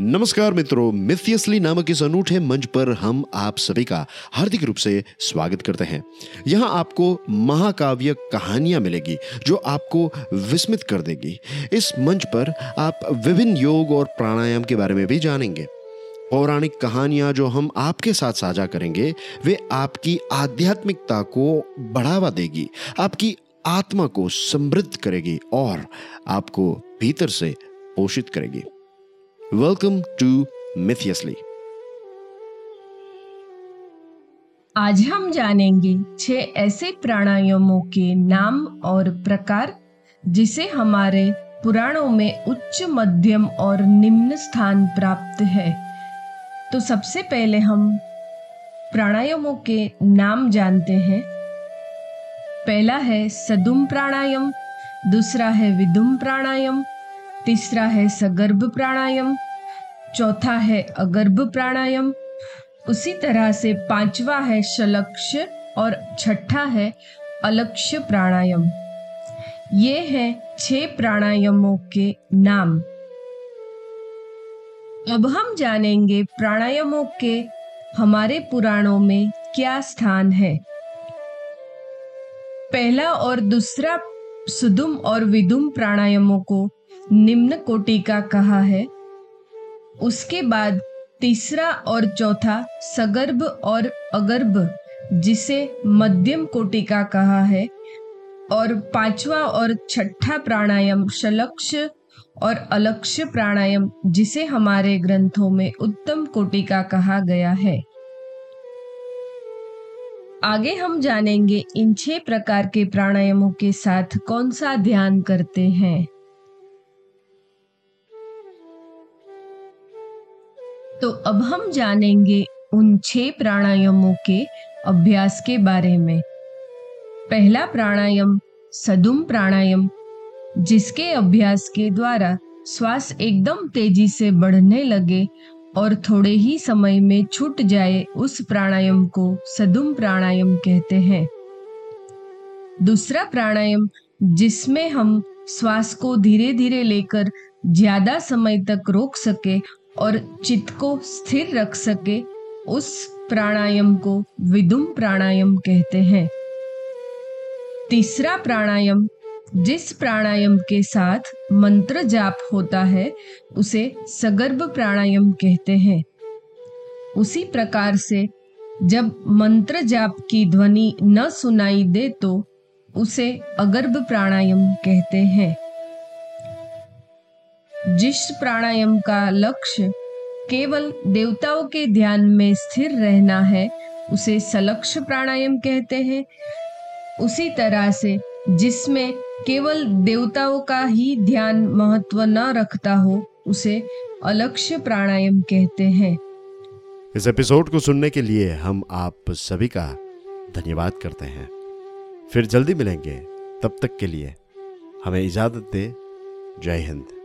नमस्कार मित्रों मिथियसली नामक इस अनूठे मंच पर हम आप सभी का हार्दिक रूप से स्वागत करते हैं। यहाँ आपको महाकाव्य कहानियाँ मिलेगी जो आपको विस्मित कर देगी। इस मंच पर आप विभिन्न योग और प्राणायाम के बारे में भी जानेंगे। पौराणिक कहानियाँ जो हम आपके साथ साझा करेंगे, वे आपकी आध्यात्मिकता को बढ़ावा देगी, आपकी आत्मा को समृद्ध करेगी और आपको भीतर से पोषित करेगी। वेलकम टू मिथियसली आज हम जानेंगे छह ऐसे प्राणायामों के नाम और प्रकार, जिसे हमारे पुराणों में उच्च, मध्यम और निम्न स्थान प्राप्त है। तो सबसे पहले हम प्राणायामों के नाम जानते हैं। पहला है सदुम प्राणायाम, दूसरा है विदुम प्राणायाम तीसरा है सगर्भ प्राणायाम, चौथा है अगर्भ प्राणायाम। उसी तरह से पांचवा है शलक्ष्य और छठा है अलक्ष्य प्राणायाम। ये हैं छह प्राणायामों के नाम। अब हम जानेंगे प्राणायामों के हमारे पुराणों में क्या स्थान है। पहला और दूसरा सुदुम और विदुम प्राणायामों को निम्न कोटि का कहा है। उसके बाद तीसरा और चौथा सगर्भ और अगर्भ, जिसे मध्यम कोटि का कहा है, और पांचवा और छठा प्राणायाम शलक्ष और अलक्ष्य प्राणायाम, जिसे हमारे ग्रंथों में उत्तम कोटि का कहा गया है। आगे हम जानेंगे इन छह प्रकार के प्राणायामों के साथ कौन सा ध्यान करते हैं। तो अब हम जानेंगे उन छह प्राणायामों के अभ्यास के बारे में। पहला प्राणायाम, सदुम प्राणायाम, जिसके अभ्यास के द्वारा श्वास एकदम तेज़ी से बढ़ने लगे और थोड़े ही समय में छूट जाए, उस प्राणायाम को सदुम प्राणायाम कहते हैं। दूसरा प्राणायाम, जिसमें हम श्वास को धीरे धीरे लेकर ज़्यादा समय तक रोक सके और चित्त को स्थिर रख सके, उस प्राणायाम को विदुम प्राणायाम कहते हैं। तीसरा प्राणायाम, जिस प्राणायाम के साथ मंत्र जाप होता है, उसे सगर्भ प्राणायाम कहते हैं। उसी प्रकार से जब मंत्र जाप की ध्वनि न सुनाई दे तो उसे अगर्भ प्राणायाम कहते हैं। जिस प्राणायाम का लक्ष्य केवल देवताओं के ध्यान में स्थिर रहना है, उसे सलक्ष प्राणायाम कहते हैं। उसी तरह से जिसमें केवल देवताओं का ही ध्यान महत्व न रखता हो, उसे अलक्ष्य प्राणायाम कहते हैं। इस एपिसोड को सुनने के लिए हम आप सभी का धन्यवाद करते हैं। फिर जल्दी मिलेंगे। तब तक के लिए हमें इजाज़त दे। जय हिंद।